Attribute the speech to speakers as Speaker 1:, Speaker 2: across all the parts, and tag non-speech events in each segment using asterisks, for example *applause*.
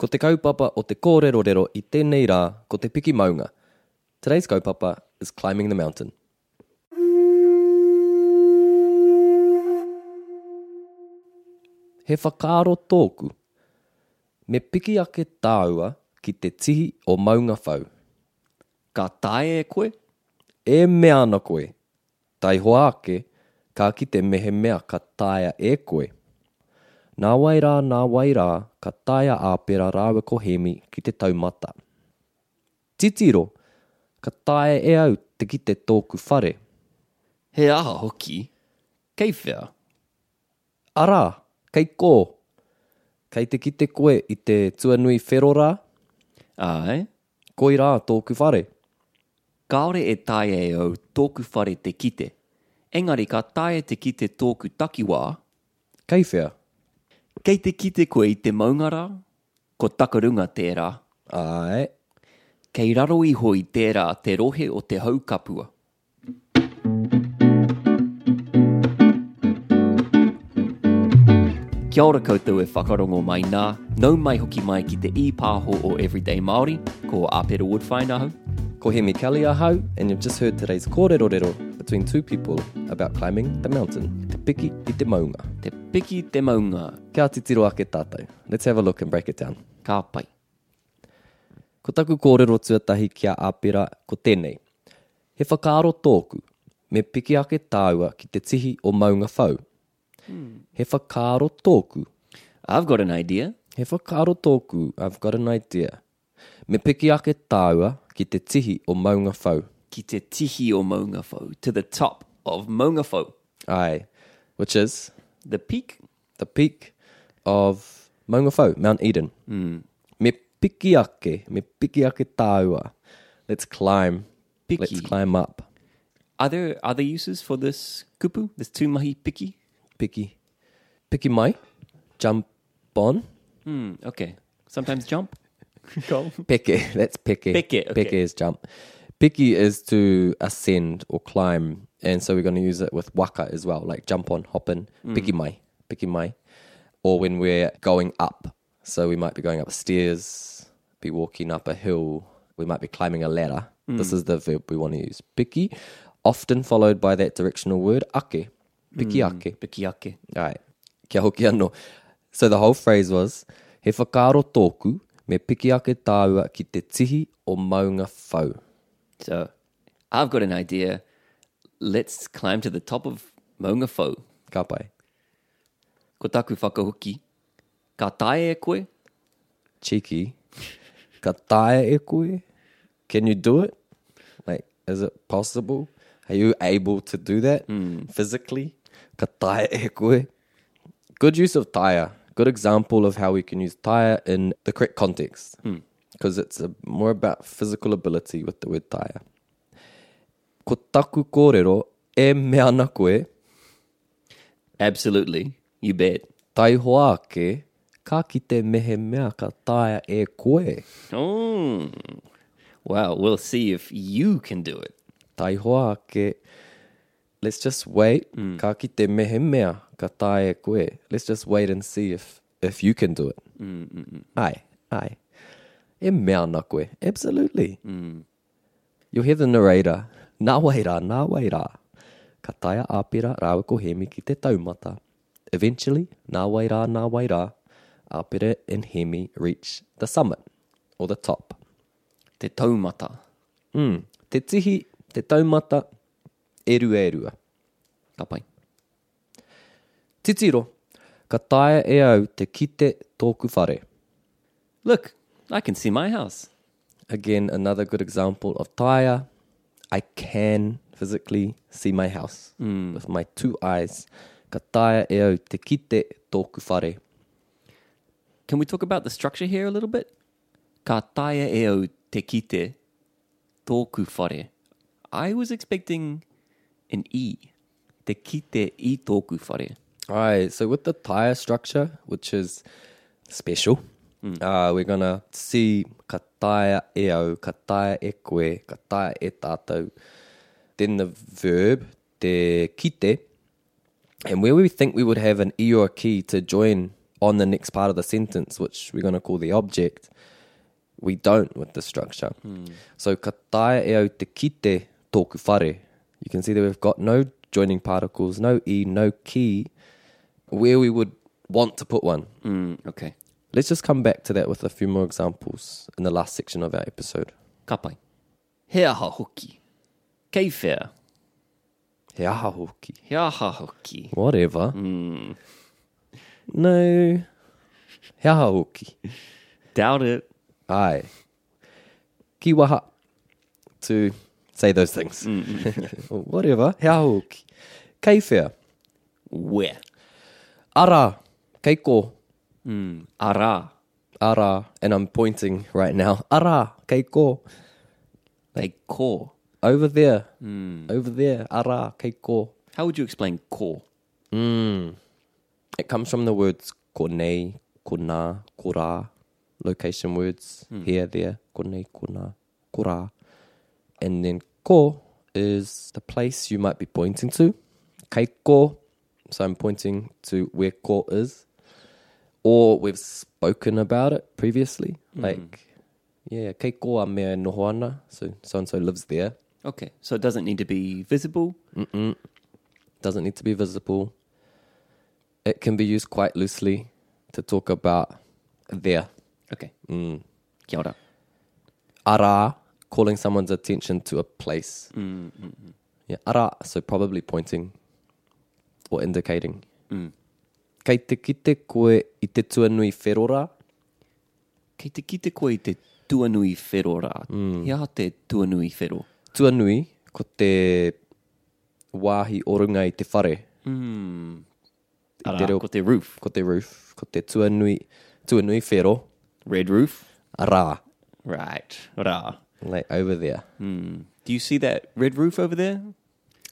Speaker 1: Ko te kaupapa o te kōrerorero i tēnei rā ko te piki maunga. Today's kaupapa is climbing the mountain. He whakaaro tōku. Me piki ake tāua ki te tihi o maunga whau.
Speaker 2: Ka tae e koe?
Speaker 1: E mea ana koe. Tai hoa ake, ka ki te mehe mea ka taia e koe. Nā wai rā, nā wai rā, ka taia āpera rāwe ko hemi ki te taumata. Titiro, ka taia e au te ki te tōku whare.
Speaker 2: He aha hoki. Kei whea.
Speaker 1: Arā, kei kō. Kei te ki te koe i te tuanui whero
Speaker 2: Ai.
Speaker 1: koi rā tōku whare.
Speaker 2: Kaore e tae e au tōku whare te kite. Engari ka tae te kite tōku takiwā.
Speaker 1: Kei whea.
Speaker 2: Kei te kite koe i te maungara, ko takarunga tērā.
Speaker 1: Ai,
Speaker 2: Kei raro iho i tērā te rohe o te haukapua. Kia ora koutou e whakarongo mai nā, nau mai hoki mai ki te i pāho o Everyday Māori, ko Apera Woodfine ahau.
Speaker 1: ko hemi Kelly ahau, and you've just heard today's kōrerorero between two people about climbing the mountain. Piki i te maunga.
Speaker 2: Te piki te maunga,
Speaker 1: Kia titiro ake tātou. Let's have a look and break it down.
Speaker 2: ka pai.
Speaker 1: Ko taku kōrero tuatahi kia āpera ko tēnei. He whakaaro tōku, me piki ake tāua ki te tihi o maunga whau. He whakaaro tōku,
Speaker 2: I've got an idea.
Speaker 1: he whakaaro tōku, I've got an idea. Me piki ake tāua ki te tihi o maunga whau.
Speaker 2: Ki te tihi o Maunga Whau, to the top of Maunga Whau.
Speaker 1: Ai, which is
Speaker 2: The peak
Speaker 1: the peak of Maunga Whau, Mount Eden.
Speaker 2: Hmm.
Speaker 1: Me piki ake, me piki ake tāua. Let's climb. Let's climb up.
Speaker 2: Are there other uses for this kupu, this tūmahi piki?
Speaker 1: Piki. Piki mai. Jump on.
Speaker 2: Hmm, okay. Sometimes jump. *laughs* Go.
Speaker 1: Peke, that's peke.
Speaker 2: Peke, okay.
Speaker 1: Peke is jump. Piki is to ascend or climb. And so we're going to use it with waka as well, like jump on, hop in.
Speaker 2: Mm.
Speaker 1: Piki mai. Piki mai. Or when we're going up. So we might be going up stairs, be walking up a hill. We might be climbing a ladder.
Speaker 2: Mm.
Speaker 1: This is the verb we want to use. Piki, often followed by that directional word ake. Piki
Speaker 2: Mm.
Speaker 1: ake.
Speaker 2: Piki ake.
Speaker 1: Right. Kia hoki anō. So the whole phrase was, he whakaaro tōku, me piki ake tāua ki te tihi o maunga whau.
Speaker 2: So, I've got an idea. Let's climb to the top of Maunga Whau.
Speaker 1: Ka pai.
Speaker 2: Ko taku whakahuki. Ka tae e koe?
Speaker 1: Cheeky. Ka tae e koe? Can you do it? Like, is it possible? Are you able to do that hmm. physically? Ka tae e koe? Good use of taia. Good example of how we can use taia in the correct context. Hmm. Because it's a, more about physical ability with the word taia. Ko taku kōrero e mea ana koe,
Speaker 2: Absolutely. You bet.
Speaker 1: tai hoa ake, ka ki te mehe mea ka taia e koe. Mm.
Speaker 2: Oh. Wow, we'll see if you can do it.
Speaker 1: tai hoa ke let's just wait mm. ka ki te mehe mea ka tae koe let's just wait and see if if you can do it mm, ai ai e mea na koe absolutely you'll hear the narrator nā wai rā nā wai rā ka taia āpera rāwe ko hemi ki te taumata eventually nā wai rā nā wai rā āpera and hemi reach the summit or the top
Speaker 2: Te taumata.
Speaker 1: Mm. Te tihi, te taumata, e rua e rua.
Speaker 2: Ka pai.
Speaker 1: Titiro, ka taia e au te kite tōku whare.
Speaker 2: Look, I can see my house.
Speaker 1: Again, another good example of taea. I can physically see my house hmm. with my two eyes. ka taia e au te kite tōku whare.
Speaker 2: Can we talk about the structure here a little bit? Ka taia e au te kite tōku whare. I was expecting an E. Te kite i tōku whare.
Speaker 1: Alright, so with the taea structure, which is special, uh, we're gonna see ka taia e au, ka taia e koe, ka tātou. Then the verb, te kite, and where we think we would have an e or a ki to join on the next part of the sentence, which we're gonna call the object, we don't with the structure. So ka taia e au te kite tōku whare. You can see that we've got no joining particles, no e, no ki, where we would want to put one.
Speaker 2: Mm, okay.
Speaker 1: Let's just come back to that with a few more examples in the last section of our episode.
Speaker 2: Ka pai. He aha hoki. Kei whea.
Speaker 1: He aha hoki.
Speaker 2: He aha hoki.
Speaker 1: Whatever. Hmm. No. He aha hoki.
Speaker 2: Doubt it.
Speaker 1: Ai. Ki waha. To say those things. Mm. *laughs* Whatever. He aha hoki. Kei whea.
Speaker 2: Where?
Speaker 1: Ara. Kei ko.
Speaker 2: Mm. Ara.
Speaker 1: Ara. And I'm pointing right now. Ara. Kei ko.
Speaker 2: They ko.
Speaker 1: Over there. Over there. Ara. Kei ko.
Speaker 2: How would you explain ko?
Speaker 1: Mm. It comes from the words ko nei, ko nā, ko rā, location words here, there, ko nei, ko nā, ko rā. And then ko is the place you might be pointing to. Kei ko, so I'm pointing to where ko is. Or we've spoken about it previously. Like, yeah, kei ko a mea so so-and-so lives there.
Speaker 2: Okay. So it doesn't need to be visible.
Speaker 1: doesn't need to be visible. It can be used quite loosely to talk about there.
Speaker 2: Okay.
Speaker 1: Mm.
Speaker 2: Kia ora.
Speaker 1: Ara, calling someone's attention to a place.
Speaker 2: Mm,
Speaker 1: Yeah, ara, so probably pointing or indicating. Kei te kite koe i te tuanui wherora,
Speaker 2: Kei te kite koe i te tuanui whero rā. Mm. Ia te tuanui whero.
Speaker 1: tuanui ko te wāhi orunga i te whare,
Speaker 2: Mm. Ara,
Speaker 1: te reo-
Speaker 2: ko te roof.
Speaker 1: ko te roof, ko te tuanui, tuanui whero,
Speaker 2: Red roof.
Speaker 1: ara,
Speaker 2: Right. Rā.
Speaker 1: like over there.
Speaker 2: Mm. Do you see that red roof over there?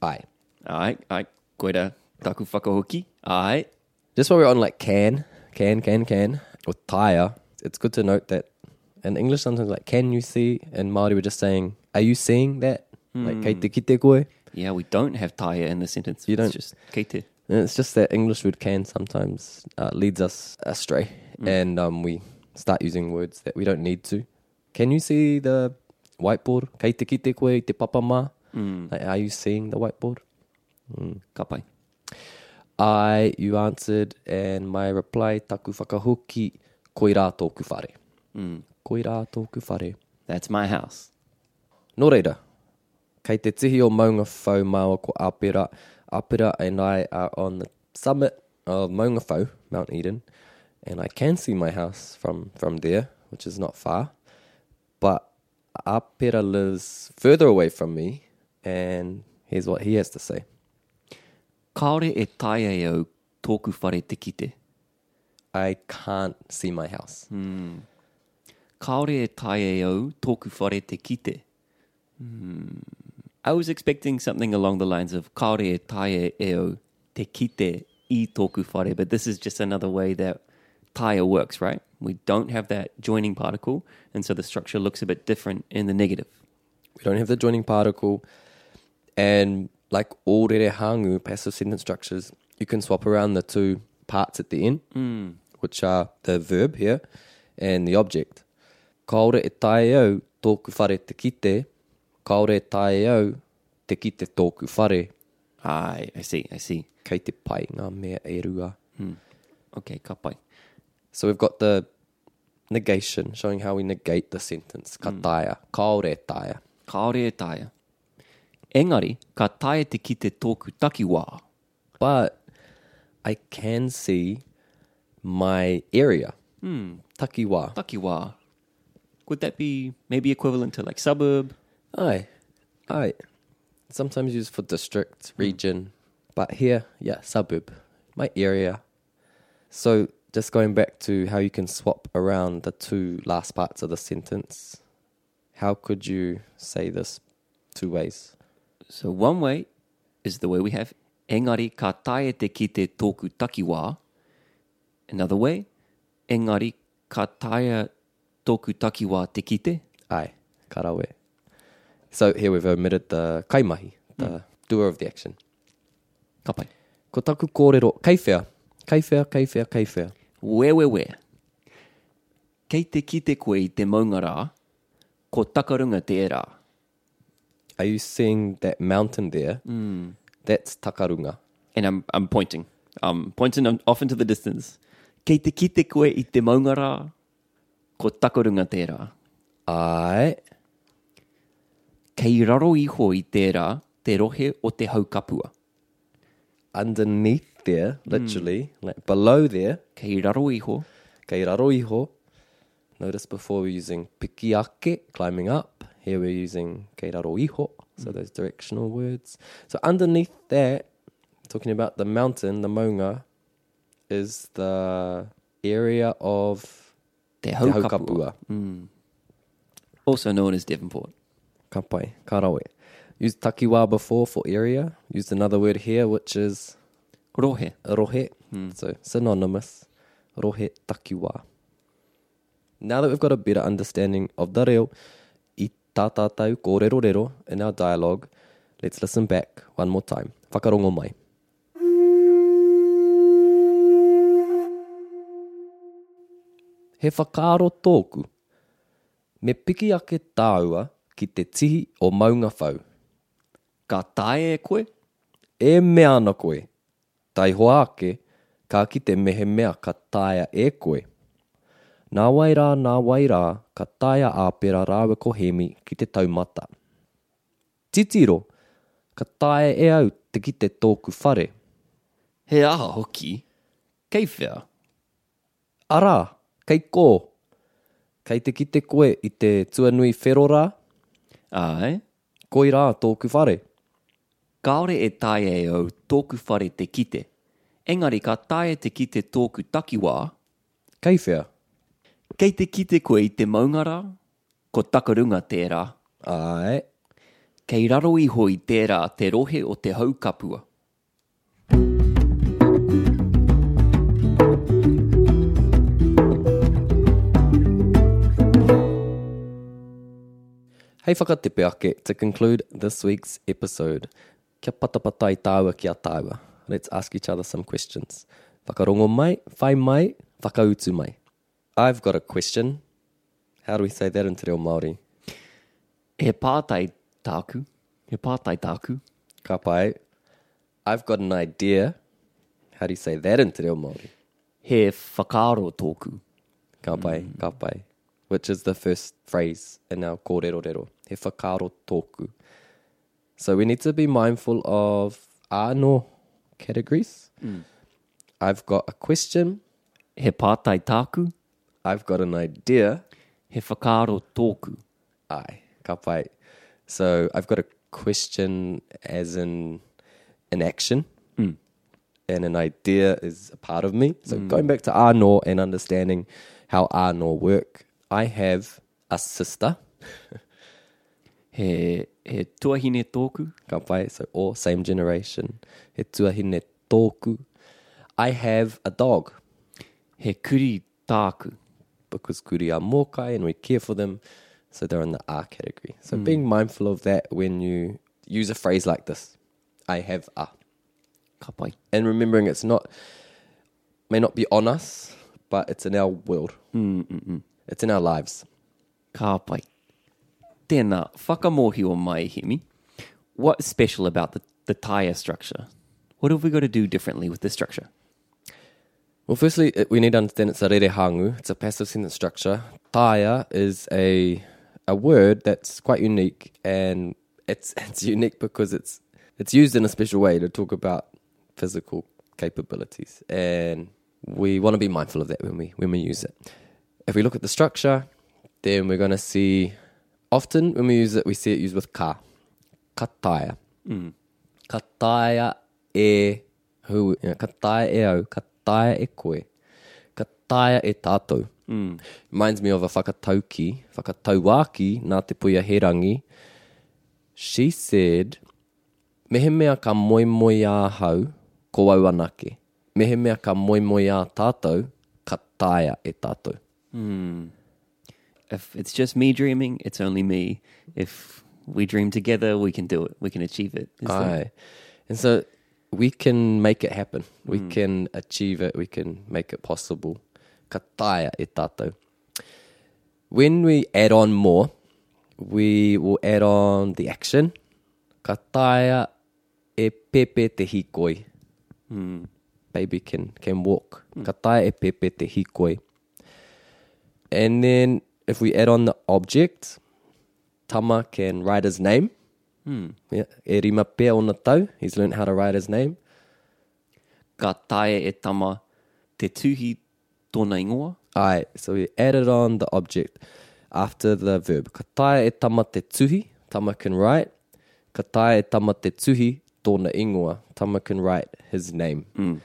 Speaker 1: Ai.
Speaker 2: Ai, ai, koera taku whakahoki. Ai.
Speaker 1: Just while we're on like can, can, can, can, or taea, it's good to note that in English sometimes like can you see and Māori we're just saying, are you seeing that? Like kei te kite koe.
Speaker 2: Yeah, we don't have taea in the sentence.
Speaker 1: You
Speaker 2: It's
Speaker 1: don't-
Speaker 2: just keite.
Speaker 1: And it's just that English word can sometimes uh, leads us astray and um, we start using words that we don't need to. Can you see the whiteboard? Kei te kite koe te papa mā? Like, are you seeing the whiteboard?
Speaker 2: Ka pai.
Speaker 1: I, you answered, and my reply, taku whakahoki, koi rā tōku whare.
Speaker 2: Mm.
Speaker 1: Koi rā tōku whare.
Speaker 2: That's my house.
Speaker 1: Nō reira, kei te tihi o Maunga Whau māua ko Apera. Apera and I are on the summit of Maunga Whau, Mount Eden, and I can see my house from, from there, which is not far. But Apera lives further away from me, and here's what he has to say.
Speaker 2: Kaore e taia e tōku whare te kite.
Speaker 1: I can't see my house.
Speaker 2: Kaore e taia e tōku whare te kite. Hmm. I was expecting something along the lines of kaore e taia e te kite i tōku whare, but this is just another way that taia works, right? We don't have that joining particle, and so the structure looks a bit different in the negative.
Speaker 1: We don't have the joining particle. And like all rere hangu passive sentence structures, you can swap around the two parts at the end, hmm. which are the verb here and the object. Kaore e tae au tōku whare te kite, kaore e te kite tōku whare,
Speaker 2: Ai, I see, I see.
Speaker 1: kei te pai ngā mea e rua. Hmm.
Speaker 2: Okay, ka pai.
Speaker 1: So we've got the negation, showing how we negate the sentence. Ka hmm. taia, kaore e taia.
Speaker 2: Kaore e taia. Engari, ka taia te kite tōku takiwā.
Speaker 1: but I can see my area. Takiwa.
Speaker 2: Takiwā. Would that be maybe equivalent to like suburb?
Speaker 1: Aye. Aye. Sometimes used for district, hmm. region. But here, yeah, suburb. my area. So just going back to how you can swap around the two last parts of the sentence. How could you say this two ways?
Speaker 2: So one way is the way we have engari ka tae te ki te tōku takiwā. Another way, engari ka tae tōku takiwā te kite.
Speaker 1: Ai, karawe. So here we've omitted the kaimahi, the hmm. doer of the action.
Speaker 2: Ka pai.
Speaker 1: Ko taku kōrero, kaiwhea, kaiwhea, kaiwhea, kaiwhea.
Speaker 2: We, we, we. Kei te kite koe i te maunga rā, ko takarunga te e rā.
Speaker 1: Are you seeing that mountain there? Hmm. That's takarunga.
Speaker 2: And I'm, I'm pointing. I'm pointing off into the distance. Kei te kite koe i te maunga rā, ko takarunga te rā.
Speaker 1: Ai,
Speaker 2: Kei raro iho i tērā te rohe o te Hau Kapua.
Speaker 1: underneath there, hmm. literally, like below there,
Speaker 2: Kei raro iho,
Speaker 1: kei raro iho. Notice before we're using pikiake, climbing up. Here we're using kei iho, so mm. those directional words. So underneath that, talking about the mountain, the maunga, is the area of
Speaker 2: te
Speaker 1: Hau
Speaker 2: Kapua.
Speaker 1: haukapua. Mm.
Speaker 2: Also known as Devonport.
Speaker 1: Ka pai, karawe. Used takiwa before for area. Used another word here, which is
Speaker 2: Rohe.
Speaker 1: rohe. Mm. So synonymous. Rohe takiwa. Now that we've got a better understanding of the reo, tā tātou kōrero rero in our dialogue, let's listen back one more time. Whakarongo mai. He whakaaro tōku. Me piki ake tāua ki te tihi o maunga whau.
Speaker 2: Ka tae e koe,
Speaker 1: E mea ana koe. Tai hoa ake, ka ki te mehe mea ka taia e koe. Nā wai rā, nā wai rā, ka taia āpera rāwe ko hemi ki te taumata. Titiro, ka taia e au te ki te tōku whare.
Speaker 2: he aha hoki, kei whea.
Speaker 1: Arā, kei kō. Kei te ki te koe i te tuanui whero rā,
Speaker 2: Ai,
Speaker 1: koi rā tōku whare.
Speaker 2: kaore e tae e au tōku whare te kite. Engari ka tae te kite tōku takiwā,
Speaker 1: Kei whea.
Speaker 2: Kei te kite koe i te maungara, ko takarunga tērā.
Speaker 1: Ai,
Speaker 2: Kei raro iho i tērā te rohe o te haukapua.
Speaker 1: Hei whakatepe ake to conclude this week's episode. Kia patapata i tāua ki a tāua. Let's ask each other some questions. Whakarongo mai, whai mai, whakautu mai. I've got a question. How do we say that in te reo Māori?
Speaker 2: He pātai tāku, he pātai tāku,
Speaker 1: Ka pai. I've got an idea. How do you say that in te reo Māori?
Speaker 2: he whakaaro tōku.
Speaker 1: Ka pai, mm. ka pai. Which is the first phrase in our kōrero rero. He whakaaro tōku. So we need to be mindful of ano categories. Mm. I've got a question.
Speaker 2: He pātai tāku,
Speaker 1: I've got an idea.
Speaker 2: he whakaaro tōku.
Speaker 1: Ai, ka pai. So I've got a question as in an action. Hmm. And an idea is a part of me. So hmm. going back to ano and understanding how ano work, I have a sister. *laughs*
Speaker 2: He, he tuahine tōku,
Speaker 1: Ka pai, so all same generation. He tuahine tōku. I have a dog
Speaker 2: he kuri tāku.
Speaker 1: Because kuri are mokai and we care for them. So they're in the R category. So hmm. being mindful of that when you use a phrase like this. I have a.
Speaker 2: Ka pai.
Speaker 1: And remembering it's not, may not be on us, but it's in our world. Hmm, hmm, it's in our lives.
Speaker 2: Ka pai. Tēnā, whakamohi o mai, Hemi. What's special about the, the taea structure? What have we got to do differently with the structure?
Speaker 1: Well, firstly, we need to understand it's a rere hangu. It's a passive sentence structure. Taia is a a word that's quite unique, and it's *laughs* it's unique because it's it's used in a special way to talk about physical capabilities, and we want to be mindful of that when we when we use it. If we look at the structure, then we're going to see often when we use it, we see it used with ka, ka taia. Mm. Ka taia e Who, you know, ka tae e au, ka tae e koe, ka tae e tātou. Mm. Reminds me of a whakatauki, whakatauaki, nā Te Puea Hērangi. She said, mehe mea ka moi moi a hau, ko au anake. Mehe mea ka moi moi a tātou, ka taia e tātou.
Speaker 2: If it's just me dreaming, it's only me. If we dream together, we can do it. We can achieve it. Is that-
Speaker 1: And so we can make it happen. We hmm. can achieve it. We can make it possible. Ka taia e. When we add on more, we will add on the action. Ka taia e pepe te hikoi. Hmm. Baby can, can walk. Hmm. Ka taia e pepe te hikoi. And then if we add on the object, Tama can write his name. Hmm. Yeah. E rima pēr. He's learned how to write his name.
Speaker 2: Ka tae e tama te tuhi tōna ingoa.
Speaker 1: Aye, so we added on the object after the verb. Ka tae e tama te tuhi, tama can write. Ka tae e tama te tuhi, tōna ingoa, tama can write his name. Hmm.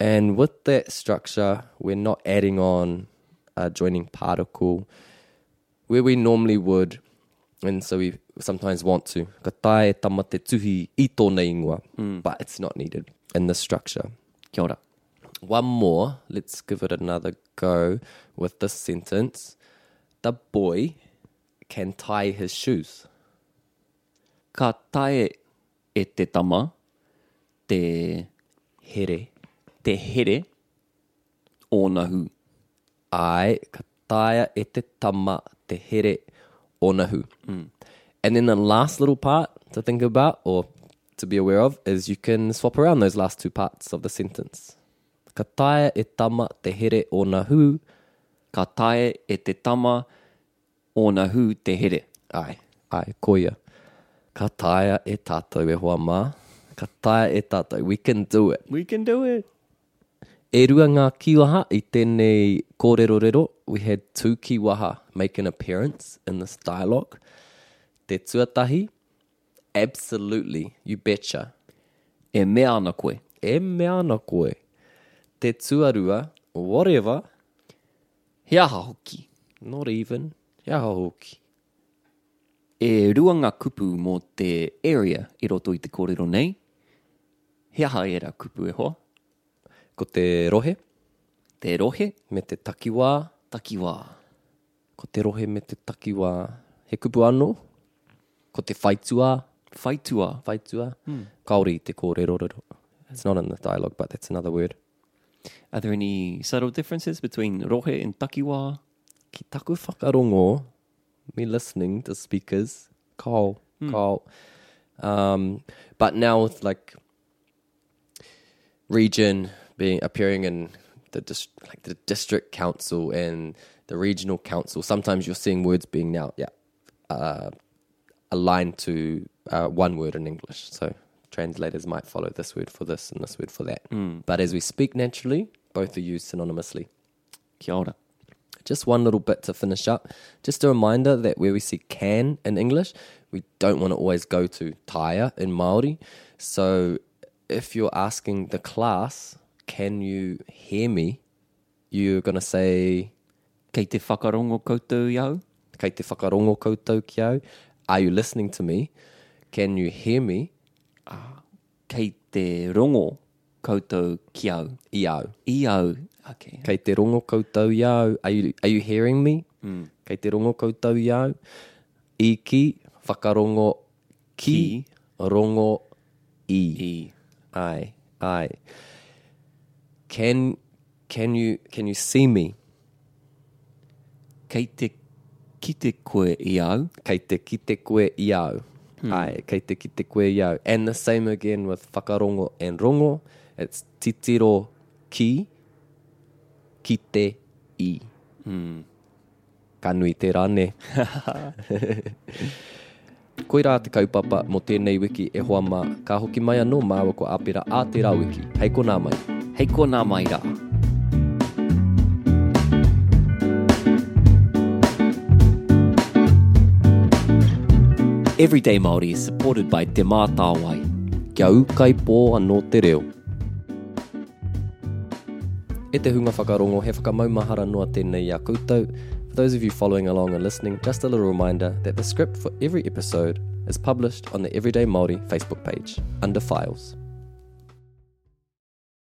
Speaker 1: And with that structure, we're not adding on a joining particle where we normally would, and so we sometimes want to. Ka tae e tama te tuhi i tōna ingoa, hmm. but it's not needed in the structure.
Speaker 2: Kia ora.
Speaker 1: One more. Let's give it another go with this sentence. The boy can tie his shoes.
Speaker 2: Ka tae e te tama te,
Speaker 1: Here.
Speaker 2: te here o na hu.
Speaker 1: Ai, ka taia e te tama te here onahu. Hmm. And then the last little part to think about or to be aware of is you can swap around those last two parts of the sentence. Ka taia e tama te here onahu.
Speaker 2: Ka tae e te tama o na hu te here.
Speaker 1: Ai, ai, koia. Ka taia e tātou e hoa mā. Ka taia e tātou. We can do it.
Speaker 2: We can do it.
Speaker 1: E rua ngā kiwaha i tēnei kōrero we had two kiwaha make an appearance in this dialogue. Te tuatahi, absolutely, you betcha.
Speaker 2: E mea ana koe.
Speaker 1: E mea ana koe. Te tuarua, whatever,
Speaker 2: Hea hoki.
Speaker 1: not even, ia hoki.
Speaker 2: E ruanga kupu mō te area i roto i te kōrero nei. Hea era kupu e hoa.
Speaker 1: Ko te rohe,
Speaker 2: Te rohe,
Speaker 1: me te takiwā,
Speaker 2: takiwā.
Speaker 1: ko te rohe me te takiwā, he kupu anō, kōrero It's not in the dialogue, but that's another word.
Speaker 2: Are there any subtle differences between rohe and takiwā?
Speaker 1: ki taku whakarongo, me listening to speakers, Carl, Carl. Um, but now with like region being appearing in the dis- like the district council and the regional council, sometimes you're seeing words being now yeah uh, aligned to uh, one word in English. So translators might follow this word for this and this word for that. But as we speak naturally, both are used synonymously.
Speaker 2: Kia ora.
Speaker 1: Just one little bit to finish up. Just a reminder that where we see can in English, we don't want to always go to taia in Maori. So if you're asking the class, can you hear me? You're going to say,
Speaker 2: Kei te whakarongo koutou iau.
Speaker 1: kei te whakarongo koutou ki au. Are you listening to me? Can you hear me?
Speaker 2: Kei te rongo koutou ki au.
Speaker 1: I au.
Speaker 2: I au. Okay.
Speaker 1: Kei te rongo koutou i au. Are you, are you hearing me? Mm. Kei te rongo koutou i au. I ki, whakarongo ki, rongo i.
Speaker 2: I.
Speaker 1: Ai, ai. Can, can you, can you see me?
Speaker 2: Kei te kite koe i au.
Speaker 1: Kei te kite koe i au. Ai, kei te kite koe i au. And the same again with whakarongo and rongo. It's titiro ki, kite i. Mm. Ka nui te rane. *laughs* Koe rā te kaupapa mo tēnei wiki e hoa mā. Ka hoki mai anō māua ko āpera a te rā wiki. Hei ko nā mai.
Speaker 2: Hei ko nā mai rā. Everyday Maori is supported by Te Mātāwai.
Speaker 1: Kia ukai pō anō te reo. E te hunga whakarongo, he whakamaumahara noa tēnei a koutou. For those of you following along and listening, just a little reminder that the script for every episode is published on the Everyday Māori Facebook page, under Files.